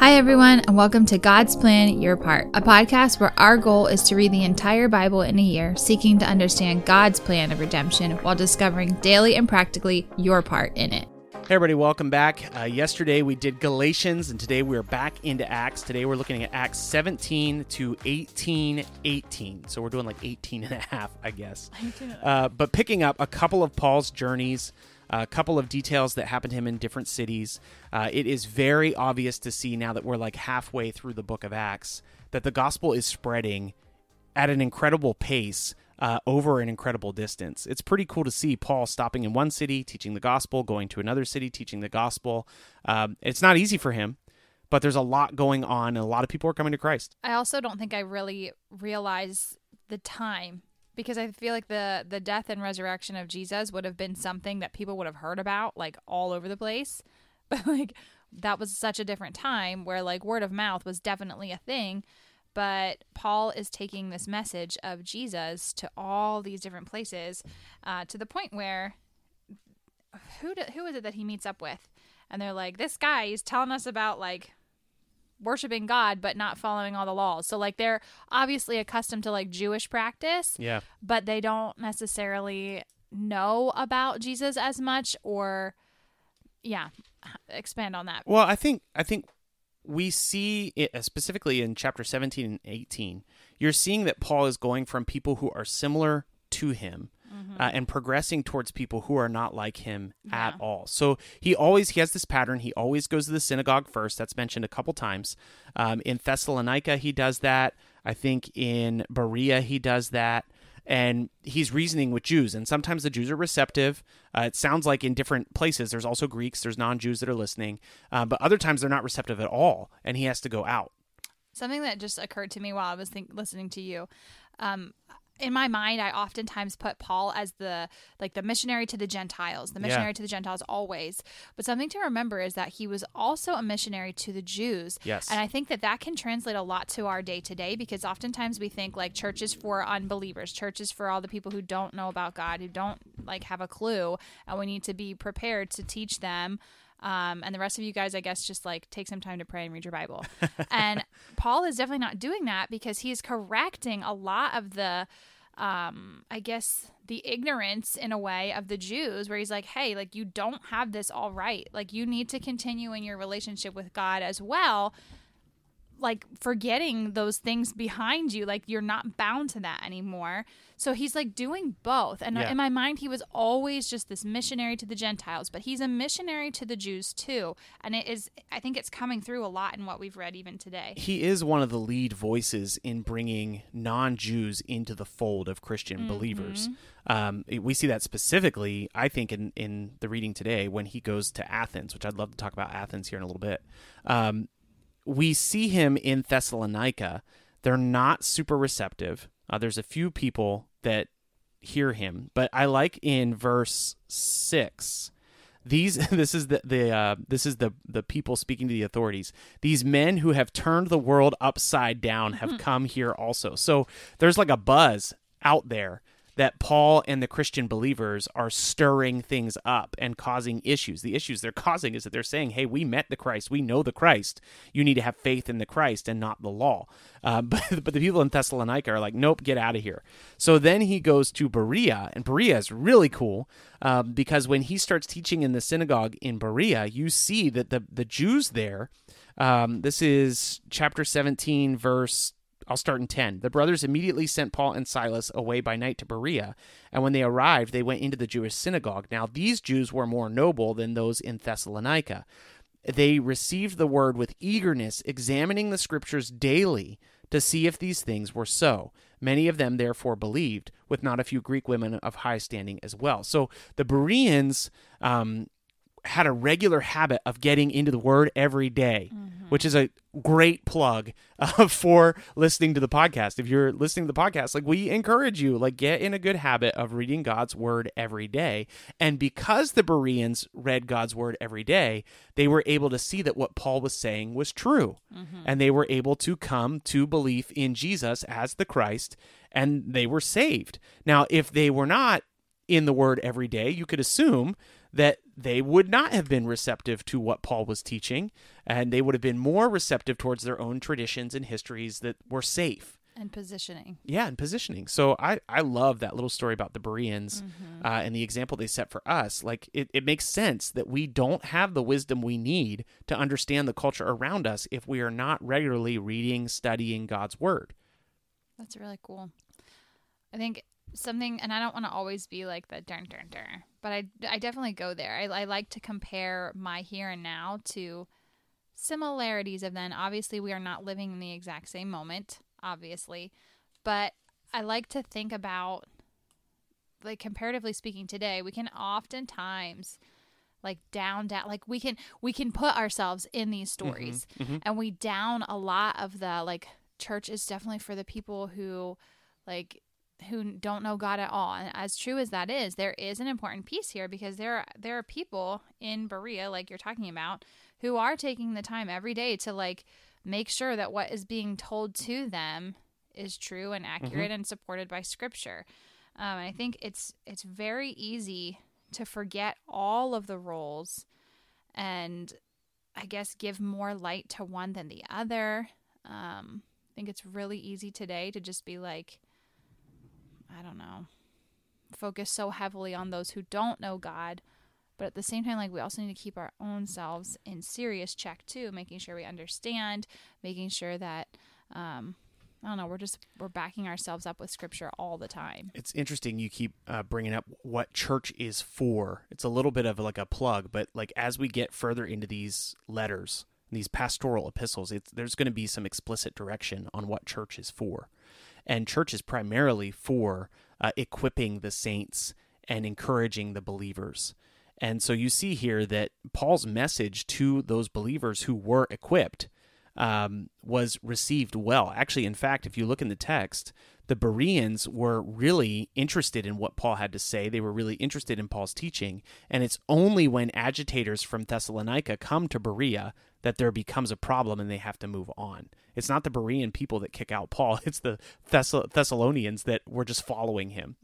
Hi, everyone, and welcome to God's Plan Your Part, a podcast where our goal is to read the entire Bible in a year, seeking to understand God's plan of redemption while discovering daily and practically your part in it. Hey, everybody, welcome back. Uh, yesterday we did Galatians, and today we're back into Acts. Today we're looking at Acts 17 to 18 18. So we're doing like 18 and a half, I guess. Uh, but picking up a couple of Paul's journeys a couple of details that happened to him in different cities. Uh, it is very obvious to see now that we're like halfway through the book of Acts that the gospel is spreading at an incredible pace. Uh, over an incredible distance. It's pretty cool to see Paul stopping in one city, teaching the gospel, going to another city, teaching the gospel. Um, it's not easy for him, but there's a lot going on, and a lot of people are coming to Christ. I also don't think I really realize the time because I feel like the the death and resurrection of Jesus would have been something that people would have heard about like all over the place. But like that was such a different time where like word of mouth was definitely a thing. But Paul is taking this message of Jesus to all these different places uh, to the point where who do, who is it that he meets up with? And they're like, this guy is telling us about like worshiping God but not following all the laws. So like they're obviously accustomed to like Jewish practice. Yeah. But they don't necessarily know about Jesus as much or yeah, expand on that. Well, I think I think we see it uh, specifically in chapter 17 and 18. You're seeing that Paul is going from people who are similar to him mm-hmm. uh, and progressing towards people who are not like him yeah. at all. So he always he has this pattern. He always goes to the synagogue first. That's mentioned a couple times. Um, in Thessalonica, he does that. I think in Berea, he does that. And he's reasoning with Jews, and sometimes the Jews are receptive. Uh, it sounds like in different places, there's also Greeks, there's non Jews that are listening, uh, but other times they're not receptive at all, and he has to go out. Something that just occurred to me while I was think- listening to you. Um, in my mind i oftentimes put paul as the like the missionary to the gentiles the missionary yeah. to the gentiles always. But something to remember is that he was also a missionary to the jews. Yes. And i think that that can translate a lot to our day to day because oftentimes we think like churches for unbelievers. Churches for all the people who don't know about god who don't like have a clue and we need to be prepared to teach them. Um, and the rest of you guys, I guess, just like take some time to pray and read your Bible. and Paul is definitely not doing that because he's correcting a lot of the, um, I guess, the ignorance in a way of the Jews, where he's like, hey, like, you don't have this all right. Like, you need to continue in your relationship with God as well like forgetting those things behind you like you're not bound to that anymore. So he's like doing both. And yeah. in my mind he was always just this missionary to the gentiles but he's a missionary to the jews too. And it is i think it's coming through a lot in what we've read even today. He is one of the lead voices in bringing non-jews into the fold of christian mm-hmm. believers. Um, we see that specifically i think in, in the reading today when he goes to athens which i'd love to talk about athens here in a little bit. Um, we see him in Thessalonica. They're not super receptive. Uh, there's a few people that hear him, but I like in verse six. These this is the the uh, this is the the people speaking to the authorities. These men who have turned the world upside down have come here also. So there's like a buzz out there that Paul and the Christian believers are stirring things up and causing issues. The issues they're causing is that they're saying, hey, we met the Christ. We know the Christ. You need to have faith in the Christ and not the law. Uh, but, but the people in Thessalonica are like, nope, get out of here. So then he goes to Berea, and Berea is really cool um, because when he starts teaching in the synagogue in Berea, you see that the, the Jews there, um, this is chapter 17, verse I'll start in 10. The brothers immediately sent Paul and Silas away by night to Berea, and when they arrived, they went into the Jewish synagogue. Now, these Jews were more noble than those in Thessalonica. They received the word with eagerness, examining the scriptures daily to see if these things were so. Many of them therefore believed, with not a few Greek women of high standing as well. So the Bereans um, had a regular habit of getting into the word every day, mm-hmm. which is a great plug uh, for listening to the podcast. If you're listening to the podcast, like we encourage you, like get in a good habit of reading God's word every day. And because the Bereans read God's word every day, they were able to see that what Paul was saying was true. Mm-hmm. And they were able to come to belief in Jesus as the Christ and they were saved. Now, if they were not in the word every day, you could assume that they would not have been receptive to what Paul was teaching, and they would have been more receptive towards their own traditions and histories that were safe. And positioning. Yeah, and positioning. So I, I love that little story about the Bereans Mm-hmm. uh, and the example they set for us. Like, it, it makes sense that we don't have the wisdom we need to understand the culture around us if we are not regularly reading, studying God's word. That's really cool. I think something, and I don't want to always be like the darn, darn, dun, but I, I definitely go there. I, I like to compare my here and now to similarities of then. Obviously, we are not living in the exact same moment, obviously, but I like to think about, like, comparatively speaking, today, we can oftentimes like down down like we can we can put ourselves in these mm-hmm, stories mm-hmm. and we down a lot of the like church is definitely for the people who like who don't know God at all. And as true as that is, there is an important piece here because there are, there are people in Berea, like you're talking about, who are taking the time every day to like make sure that what is being told to them is true and accurate and supported by Scripture. Um, and I think it's it's very easy to forget all of the roles and I guess give more light to one than the other. Um, I think it's really easy today to just be like, I don't know, focus so heavily on those who don't know God. But at the same time, like we also need to keep our own selves in serious check too, making sure we understand, making sure that um, I don't know, we're just we're backing ourselves up with Scripture all the time. It's interesting you keep uh, bringing up what church is for. It's a little bit of like a plug, but like as we get further into these letters, these pastoral epistles, it's, there's going to be some explicit direction on what church is for. And church is primarily for uh, equipping the saints and encouraging the believers. And so you see here that Paul's message to those believers who were equipped um, was received well. Actually, in fact, if you look in the text, the Bereans were really interested in what Paul had to say. They were really interested in Paul's teaching. And it's only when agitators from Thessalonica come to Berea that there becomes a problem and they have to move on. It's not the Berean people that kick out Paul, it's the Thess- Thessalonians that were just following him.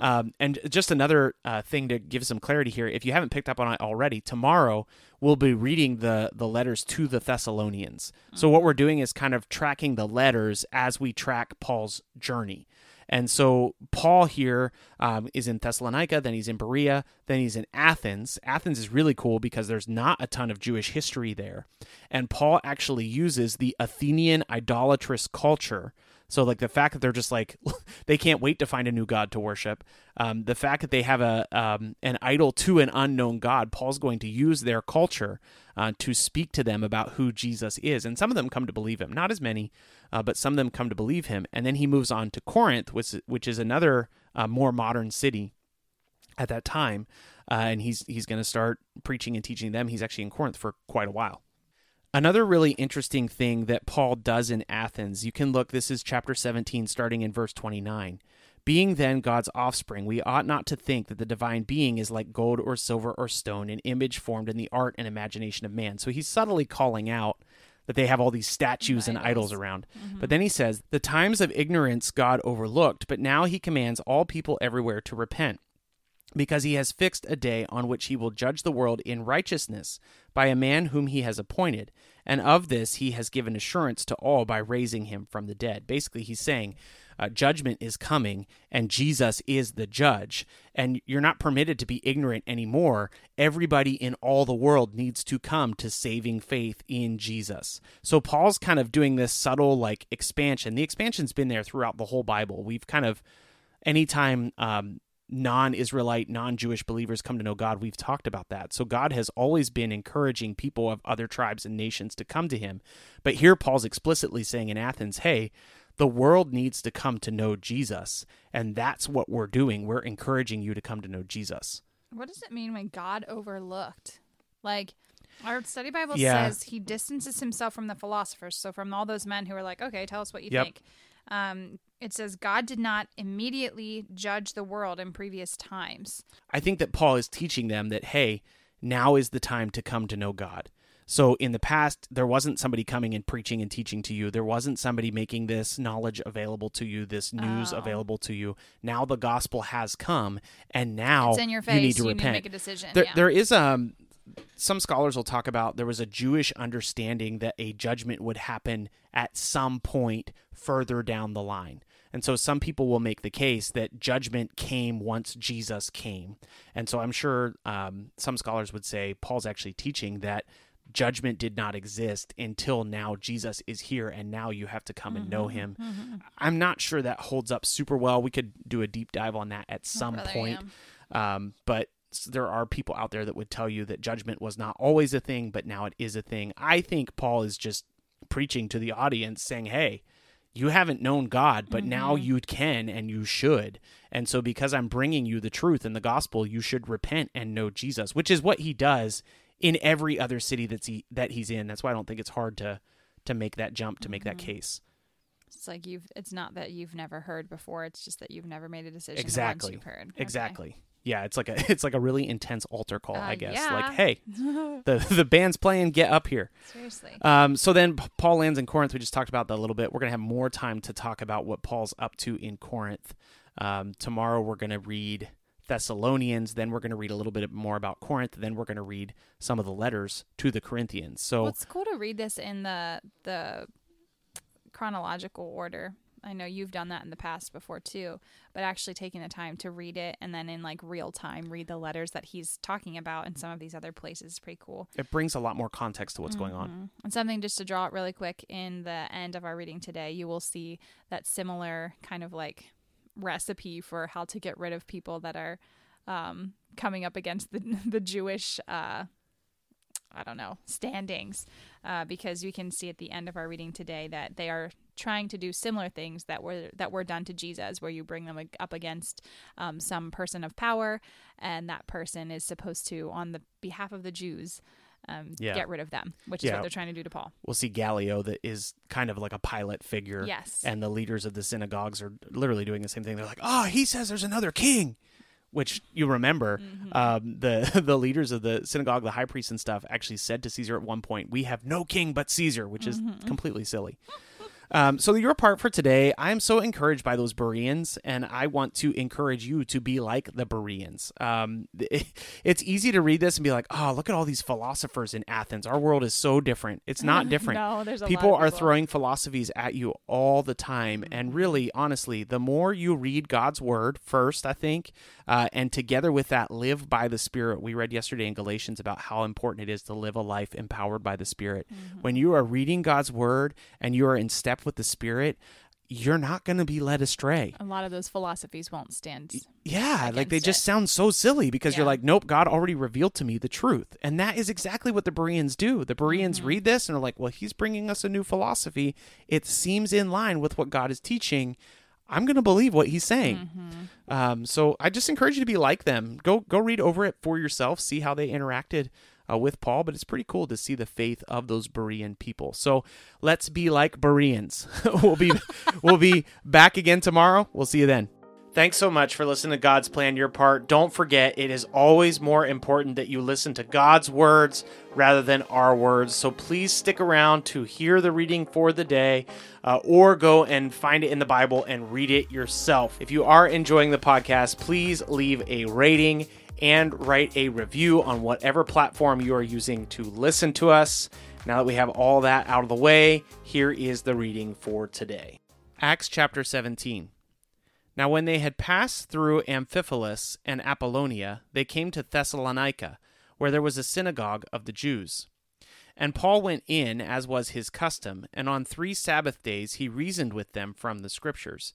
Um, and just another uh, thing to give some clarity here if you haven't picked up on it already, tomorrow we'll be reading the, the letters to the Thessalonians. So, what we're doing is kind of tracking the letters as we track Paul's journey. And so Paul here um, is in Thessalonica, then he's in Berea, then he's in Athens. Athens is really cool because there's not a ton of Jewish history there. And Paul actually uses the Athenian idolatrous culture. So, like the fact that they're just like they can't wait to find a new god to worship, um, the fact that they have a um, an idol to an unknown god, Paul's going to use their culture uh, to speak to them about who Jesus is, and some of them come to believe him. Not as many, uh, but some of them come to believe him. And then he moves on to Corinth, which which is another uh, more modern city at that time, uh, and he's he's going to start preaching and teaching them. He's actually in Corinth for quite a while. Another really interesting thing that Paul does in Athens, you can look, this is chapter 17, starting in verse 29. Being then God's offspring, we ought not to think that the divine being is like gold or silver or stone, an image formed in the art and imagination of man. So he's subtly calling out that they have all these statues and idols around. Mm-hmm. But then he says, The times of ignorance God overlooked, but now he commands all people everywhere to repent because he has fixed a day on which he will judge the world in righteousness by a man whom he has appointed. And of this he has given assurance to all by raising him from the dead. Basically, he's saying uh, judgment is coming and Jesus is the judge. And you're not permitted to be ignorant anymore. Everybody in all the world needs to come to saving faith in Jesus. So Paul's kind of doing this subtle like expansion. The expansion's been there throughout the whole Bible. We've kind of, anytime, um, non Israelite, non Jewish believers come to know God, we've talked about that. So God has always been encouraging people of other tribes and nations to come to him. But here Paul's explicitly saying in Athens, hey, the world needs to come to know Jesus. And that's what we're doing. We're encouraging you to come to know Jesus. What does it mean when God overlooked? Like, our study Bible Yeah. says he distances himself from the philosophers. So, from all those men who are like, okay, tell us what you Yep. think. Um, it says God did not immediately judge the world in previous times. I think that Paul is teaching them that, hey, now is the time to come to know God. So in the past, there wasn't somebody coming and preaching and teaching to you. There wasn't somebody making this knowledge available to you, this news Oh. available to you. Now the gospel has come, and now It's in your face. you need to you repent. need to make a decision. There, yeah. there is um some scholars will talk about there was a Jewish understanding that a judgment would happen at some point further down the line. And so some people will make the case that judgment came once Jesus came. And so I'm sure um, some scholars would say Paul's actually teaching that judgment did not exist until now Jesus is here and now you have to come and know Mm-hmm. him. I'm not sure that holds up super well. We could do a deep dive on that at some Brother, point. Um, but there are people out there that would tell you that judgment was not always a thing, but now it is a thing. I think Paul is just preaching to the audience saying, hey, you haven't known God, but now Mm-hmm. you can and you should. And so, because I'm bringing you the truth and the gospel, you should repent and know Jesus, which is what he does in every other city that's he, that he's in. That's why I don't think it's hard to to make that jump to make that Mm-hmm. case. It's like you've. It's not that you've never heard before. It's just that you've never made a decision. Exactly. Once you've heard. Okay. Exactly. Yeah, it's like a it's like a really intense altar call, I Uh, guess. yeah. Like, hey, the the band's playing, get up here. Seriously. Um, so then Paul lands in Corinth. We just talked about that a little bit. We're going to have more time to talk about what Paul's up to in Corinth. Um, tomorrow we're going to read Thessalonians. Then we're going to read a little bit more about Corinth. Then we're going to read some of the letters to the Corinthians. So well, it's cool to read this in the the chronological order. I know you've done that in the past before too, but actually taking the time to read it and then in like real time read the letters that he's talking about in some of these other places is pretty cool. it brings a lot more context to what's going on. Mhm. And something just to draw it really quick in the end of our reading today, you will see that similar kind of like recipe for how to get rid of people that are um, coming up against the the Jewish. Uh, I don't know standings, uh, because you can see at the end of our reading today that they are trying to do similar things that were that were done to Jesus, where you bring them up against um, some person of power, and that person is supposed to, on the behalf of the Jews, um, Yeah. get rid of them, which is Yeah. what they're trying to do to Paul. We'll see Gallio that is kind of like a Pilate figure. Yes. And the leaders of the synagogues are literally doing the same thing. They're like, oh, he says there's another king. Which you remember, Mm-hmm. um, the the leaders of the synagogue, the high priests and stuff, actually said to Caesar at one point, "We have no king but Caesar," which is Mm-hmm. completely silly. Um, so your part for today, I'm so encouraged by those Bereans, and I want to encourage you to be like the Bereans. Um, it's easy to read this and be like, "Oh, look at all these philosophers in Athens. Our world is so different." It's not different. No, there's lot people are throwing philosophies at you all the time, and really, honestly, the more you read God's word first, I think, uh, and together with that, live by the Spirit. We read yesterday in Galatians about how important it is to live a life empowered by the Spirit. When you are reading God's word and you are in step with the Spirit, you're not going to be led astray. A lot of those philosophies won't stand. Yeah, like they just it. sound so silly because you're like, nope, God already revealed to me the truth. And that is exactly what the Bereans do. The Bereans Mm-hmm. read this and are like, well, he's bringing us a new philosophy. It seems in line with what God is teaching. I'm going to believe what he's saying. Mm-hmm. Um, so I just encourage you to be like them. Go go read over it for yourself. See how they interacted uh, with Paul. But it's pretty cool to see the faith of those Berean people. So let's be like Bereans. we'll be we'll be back again tomorrow. We'll see you then. Thanks so much for listening to God's Plan Your Part. Don't forget, it is always more important that you listen to God's words rather than our words. So please stick around to hear the reading for the day uh, or go and find it in the Bible and read it yourself. If you are enjoying the podcast, please leave a rating and write a review on whatever platform you are using to listen to us. Now that we have all that out of the way, here is the reading for today Acts chapter 17. Now, when they had passed through Amphipolis and Apollonia, they came to Thessalonica, where there was a synagogue of the Jews. And Paul went in, as was his custom, and on three Sabbath days he reasoned with them from the Scriptures,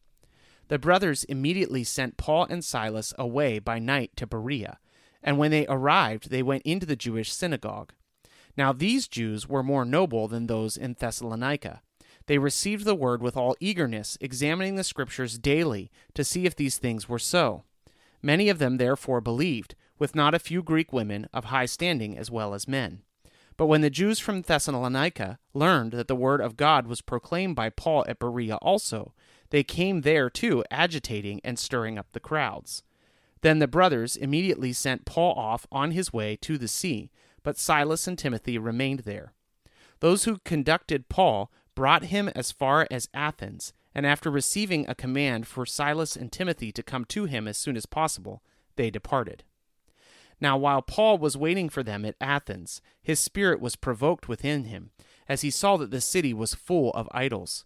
The brothers immediately sent Paul and Silas away by night to Berea, and when they arrived, they went into the Jewish synagogue. Now these Jews were more noble than those in Thessalonica. They received the word with all eagerness, examining the Scriptures daily to see if these things were so. Many of them therefore believed, with not a few Greek women of high standing as well as men. But when the Jews from Thessalonica learned that the word of God was proclaimed by Paul at Berea also, they came there too, agitating and stirring up the crowds. Then the brothers immediately sent Paul off on his way to the sea but Silas and Timothy remained there. Those who conducted Paul brought him as far as Athens, and after receiving a command for Silas and Timothy to come to him as soon as possible, they departed. Now, while Paul was waiting for them at Athens, his spirit was provoked within him, as he saw that the city was full of idols.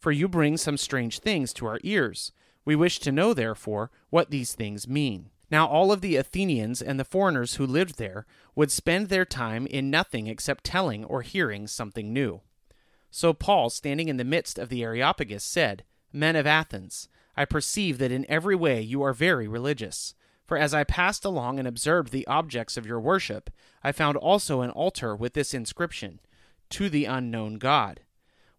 For you bring some strange things to our ears. We wish to know, therefore, what these things mean. Now, all of the Athenians and the foreigners who lived there would spend their time in nothing except telling or hearing something new. So Paul, standing in the midst of the Areopagus, said, Men of Athens, I perceive that in every way you are very religious. For as I passed along and observed the objects of your worship, I found also an altar with this inscription, To the unknown God.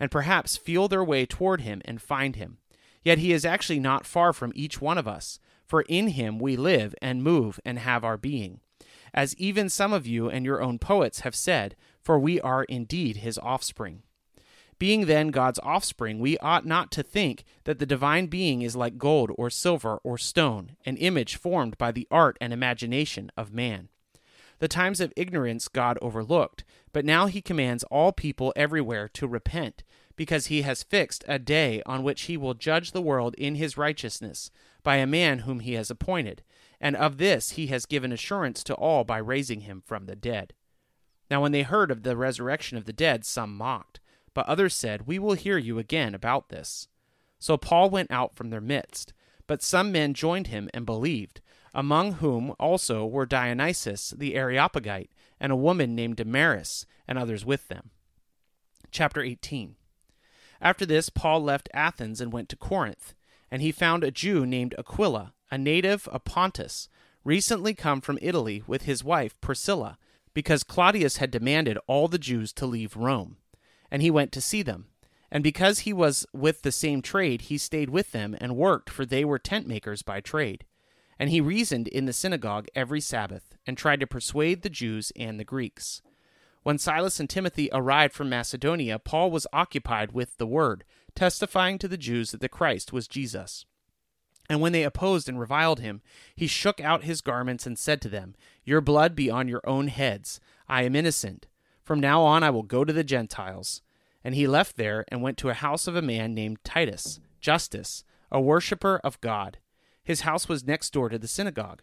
and perhaps feel their way toward him and find him Yet he is actually not far from each one of us, for in him we live and move and have our being. As even some of you and your own poets have said, for we are indeed his offspring. Being then God's offspring, we ought not to think that the divine being is like gold or silver or stone, an image formed by the art and imagination of man. The times of ignorance God overlooked, but now he commands all people everywhere to repent because he has fixed a day on which he will judge the world in his righteousness by a man whom he has appointed, and of this he has given assurance to all by raising him from the dead. Now, when they heard of the resurrection of the dead, some mocked, but others said, We will hear you again about this. So Paul went out from their midst, but some men joined him and believed, among whom also were Dionysius the Areopagite, and a woman named Damaris, and others with them. Chapter 18 after this, Paul left Athens and went to Corinth, and he found a Jew named Aquila, a native of Pontus, recently come from Italy with his wife Priscilla, because Claudius had demanded all the Jews to leave Rome. And he went to see them. And because he was with the same trade, he stayed with them and worked, for they were tent makers by trade. And he reasoned in the synagogue every Sabbath, and tried to persuade the Jews and the Greeks. When Silas and Timothy arrived from Macedonia, Paul was occupied with the word, testifying to the Jews that the Christ was Jesus. And when they opposed and reviled him, he shook out his garments and said to them, Your blood be on your own heads. I am innocent. From now on I will go to the Gentiles. And he left there and went to a house of a man named Titius, Justus, a worshipper of God. His house was next door to the synagogue.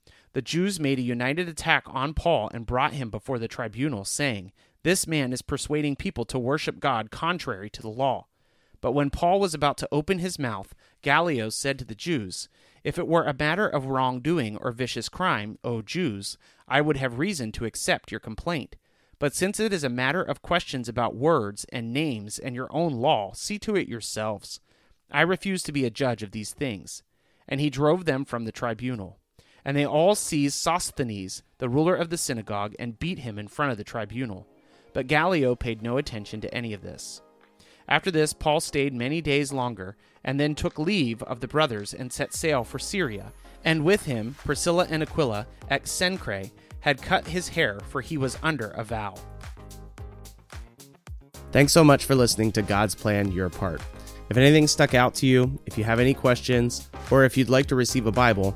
the Jews made a united attack on Paul and brought him before the tribunal, saying, This man is persuading people to worship God contrary to the law. But when Paul was about to open his mouth, Gallio said to the Jews, If it were a matter of wrongdoing or vicious crime, O Jews, I would have reason to accept your complaint. But since it is a matter of questions about words and names and your own law, see to it yourselves. I refuse to be a judge of these things. And he drove them from the tribunal. And they all seized Sosthenes, the ruler of the synagogue, and beat him in front of the tribunal. But Gallio paid no attention to any of this. After this, Paul stayed many days longer, and then took leave of the brothers and set sail for Syria. And with him, Priscilla and Aquila at Cenchreae had cut his hair, for he was under a vow. Thanks so much for listening to God's Plan Your Part. If anything stuck out to you, if you have any questions, or if you'd like to receive a Bible,